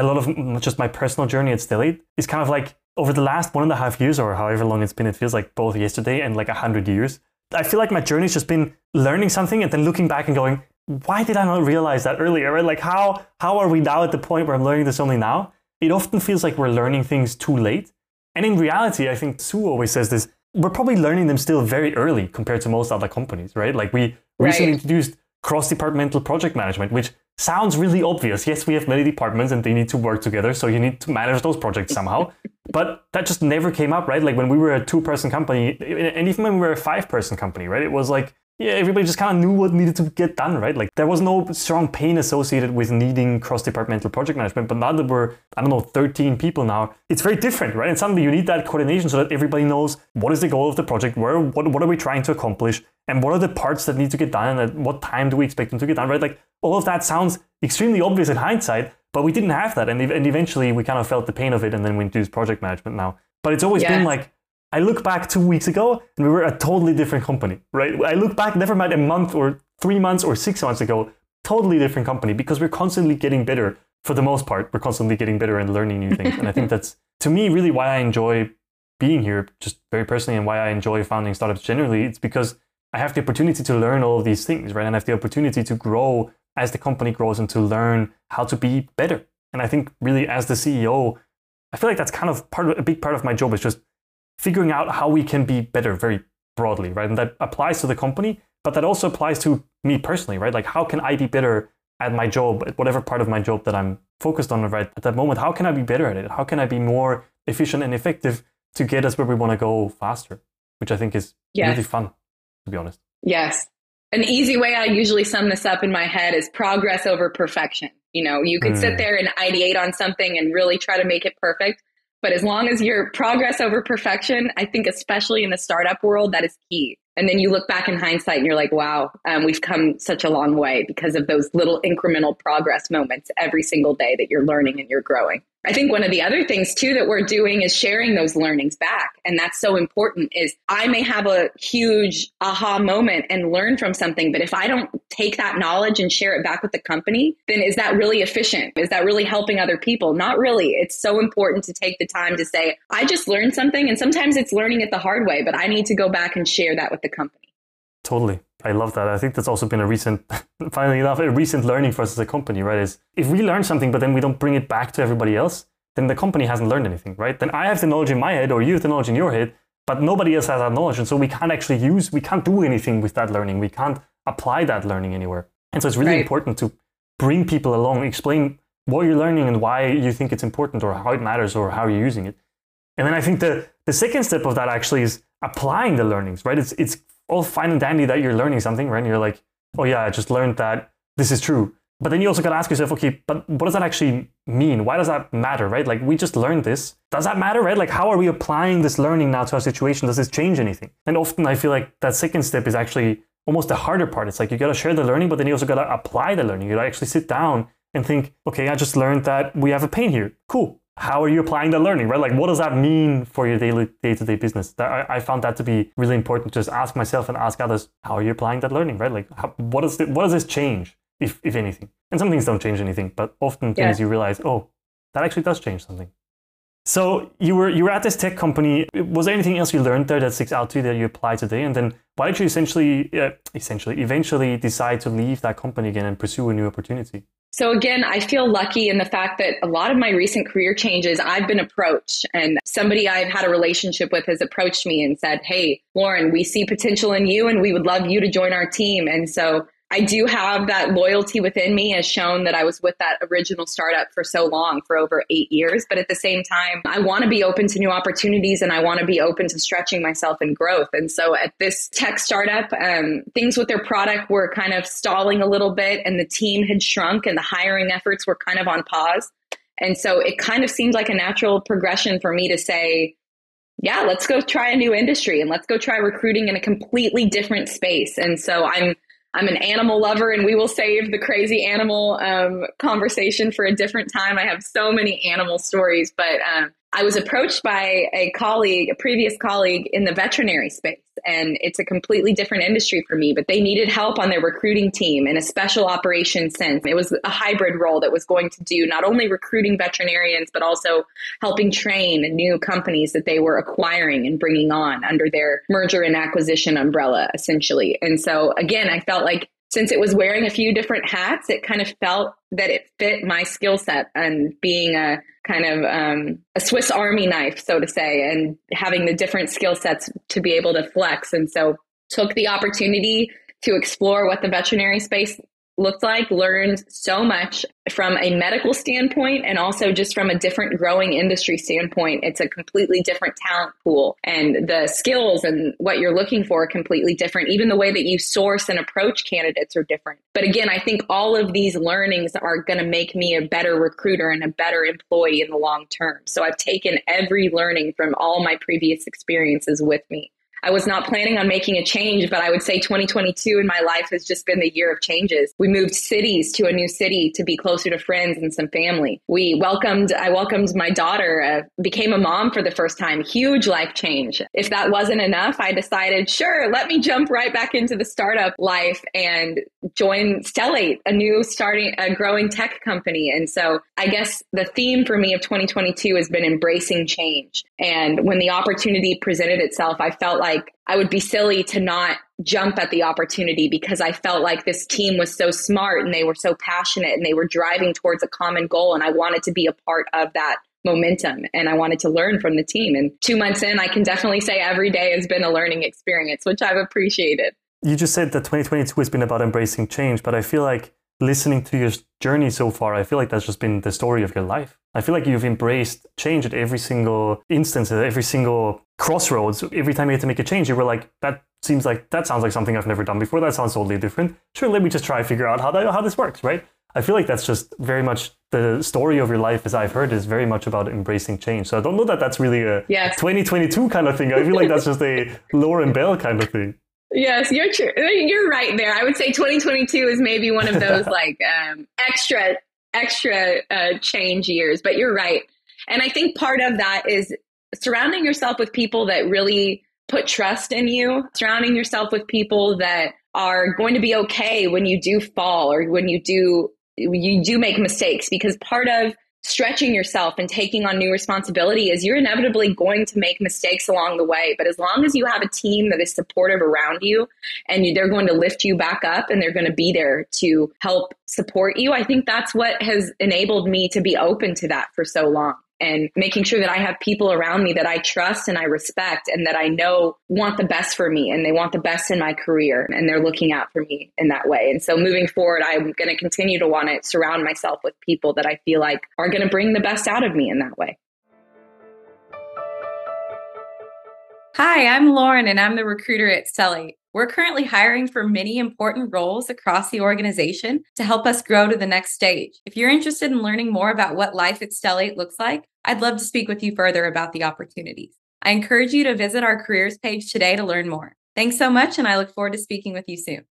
a lot of not just my personal journey at Stellate is kind of like over the last one and a half years or however long it's been, it feels like both yesterday and like a hundred years. I feel like my journey's just been learning something and then looking back and going, why did I not realize that earlier? Right? Like how how are we now at the point where I'm learning this only now? It often feels like we're learning things too late. And in reality, I think Sue always says this, we're probably learning them still very early compared to most other companies, right? Like we recently right. introduced cross-departmental project management, which sounds really obvious. Yes, we have many departments and they need to work together, so you need to manage those projects somehow. but that just never came up, right? Like when we were a two-person company, and even when we were a five-person company, right? It was like yeah, everybody just kind of knew what needed to get done, right? Like there was no strong pain associated with needing cross-departmental project management. But now that we're, I don't know, 13 people now, it's very different, right? And suddenly you need that coordination so that everybody knows what is the goal of the project, where, what, what are we trying to accomplish, and what are the parts that need to get done, and at what time do we expect them to get done, right? Like all of that sounds extremely obvious in hindsight, but we didn't have that, and, and eventually we kind of felt the pain of it, and then we introduced project management now. But it's always yeah. been like I look back two weeks ago and we were a totally different company, right? I look back, never mind a month or three months or six months ago, totally different company because we're constantly getting better. For the most part, we're constantly getting better and learning new things. and I think that's, to me, really why I enjoy being here, just very personally, and why I enjoy founding startups generally. It's because I have the opportunity to learn all of these things, right? And I have the opportunity to grow as the company grows and to learn how to be better. And I think really as the CEO, I feel like that's kind of part of a big part of my job is just figuring out how we can be better very broadly, right? And that applies to the company, but that also applies to me personally, right? Like, how can I be better at my job, at whatever part of my job that I'm focused on right at that moment? How can I be better at it? How can I be more efficient and effective to get us where we want to go faster? Which I think is yes. really fun, to be honest. Yes. An easy way I usually sum this up in my head is progress over perfection. You know, you could mm. sit there and ideate on something and really try to make it perfect. But as long as you're progress over perfection, I think especially in the startup world, that is key. And then you look back in hindsight and you're like, wow, um, we've come such a long way because of those little incremental progress moments every single day that you're learning and you're growing. I think one of the other things too that we're doing is sharing those learnings back. And that's so important is I may have a huge aha moment and learn from something, but if I don't take that knowledge and share it back with the company, then is that really efficient? Is that really helping other people? Not really. It's so important to take the time to say, I just learned something. And sometimes it's learning it the hard way, but I need to go back and share that with the company. Totally. I love that. I think that's also been a recent, finally enough, a recent learning for us as a company, right? Is if we learn something, but then we don't bring it back to everybody else, then the company hasn't learned anything, right? Then I have the knowledge in my head, or you have the knowledge in your head, but nobody else has that knowledge. And so we can't actually use, we can't do anything with that learning. We can't apply that learning anywhere. And so it's really right. important to bring people along, explain what you're learning and why you think it's important or how it matters or how you're using it. And then I think the, the second step of that actually is applying the learnings, right? It's, it's all fine and dandy that you're learning something, right? And you're like, oh yeah, I just learned that this is true. But then you also got to ask yourself, okay, but what does that actually mean? Why does that matter, right? Like we just learned this. Does that matter, right? Like how are we applying this learning now to our situation? Does this change anything? And often I feel like that second step is actually almost the harder part. It's like you got to share the learning, but then you also got to apply the learning. You got to actually sit down and think, okay, I just learned that we have a pain here. Cool how are you applying that learning, right? Like, what does that mean for your daily day-to-day business? That, I, I, found that to be really important. Just ask myself and ask others, how are you applying that learning, right? Like, how, what does the, what does this change, if if anything? And some things don't change anything, but often things yeah. you realize, oh, that actually does change something. So you were you were at this tech company. Was there anything else you learned there that sticks out to you that you apply today? And then why did you essentially, uh, essentially, eventually decide to leave that company again and pursue a new opportunity? So again, I feel lucky in the fact that a lot of my recent career changes, I've been approached and somebody I've had a relationship with has approached me and said, Hey, Lauren, we see potential in you and we would love you to join our team. And so I do have that loyalty within me as shown that I was with that original startup for so long, for over eight years. But at the same time, I want to be open to new opportunities and I want to be open to stretching myself in growth. And so at this tech startup, um, things with their product were kind of stalling a little bit and the team had shrunk and the hiring efforts were kind of on pause. And so it kind of seemed like a natural progression for me to say, yeah, let's go try a new industry and let's go try recruiting in a completely different space. And so I'm I'm an animal lover, and we will save the crazy animal um, conversation for a different time. I have so many animal stories, but um, I was approached by a colleague, a previous colleague in the veterinary space, and it's a completely different industry for me, but they needed help on their recruiting team in a special operations sense. It was a hybrid role that was going to do not only recruiting veterinarians, but also helping train new companies that they were acquiring and bringing on under their merger and acquisition umbrella, essentially. And so again, I felt like since it was wearing a few different hats, it kind of felt that it fit my skill set and being a kind of um, a Swiss Army knife, so to say, and having the different skill sets to be able to flex. And so took the opportunity to explore what the veterinary space looked like, learned so much from a medical standpoint and also just from a different growing industry standpoint. It's a completely different talent pool and the skills and what you're looking for are completely different. Even the way that you source and approach candidates are different. But again, I think all of these learnings are going to make me a better recruiter and a better employee in the long term. So I've taken every learning from all my previous experiences with me. I was not planning on making a change, but I would say 2022 in my life has just been the year of changes. We moved cities to a new city to be closer to friends and some family. We welcomed, I welcomed my daughter, uh, became a mom for the first time. Huge life change. If that wasn't enough, I decided, sure, let me jump right back into the startup life and join Stellate, a new starting, a growing tech company. And so I guess the theme for me of 2022 has been embracing change. And when the opportunity presented itself, I felt like like I would be silly to not jump at the opportunity because I felt like this team was so smart and they were so passionate and they were driving towards a common goal. And I wanted to be a part of that momentum and I wanted to learn from the team. And two months in, I can definitely say every day has been a learning experience, which I've appreciated. You just said that 2022 has been about embracing change, but I feel like listening to your journey so far, I feel like that's just been the story of your life. I feel like you've embraced change at every single instance, at every single crossroads. Every time you had to make a change, you were like, that seems like, that sounds like something I've never done before. That sounds totally different. Sure, let me just try and figure out how, that, how this works, right? I feel like that's just very much the story of your life, as I've heard, is very much about embracing change. So I don't know that that's really a yes. 2022 kind of thing. I feel like that's just a Lauren Bell kind of thing. Yes, you're true. You're right there. I would say 2022 is maybe one of those like um, extra extra uh, change years, but you're right. And I think part of that is surrounding yourself with people that really put trust in you, surrounding yourself with people that are going to be okay when you do fall or when you do you do make mistakes because part of stretching yourself and taking on new responsibility is you're inevitably going to make mistakes along the way. But as long as you have a team that is supportive around you and they're going to lift you back up and they're going to be there to help support you, I think that's what has enabled me to be open to that for so long and making sure that I have people around me that I trust and I respect and that I know want the best for me and they want the best in my career and they're looking out for me in that way. And so moving forward, I'm going to continue to want to surround myself with people that I feel like are going to bring the best out of me in that way. Hi, I'm Lauren and I'm the recruiter at Stellate. We're currently hiring for many important roles across the organization to help us grow to the next stage. If you're interested in learning more about what life at Stellate looks like, I'd love to speak with you further about the opportunities. I encourage you to visit our careers page today to learn more. Thanks so much, and I look forward to speaking with you soon.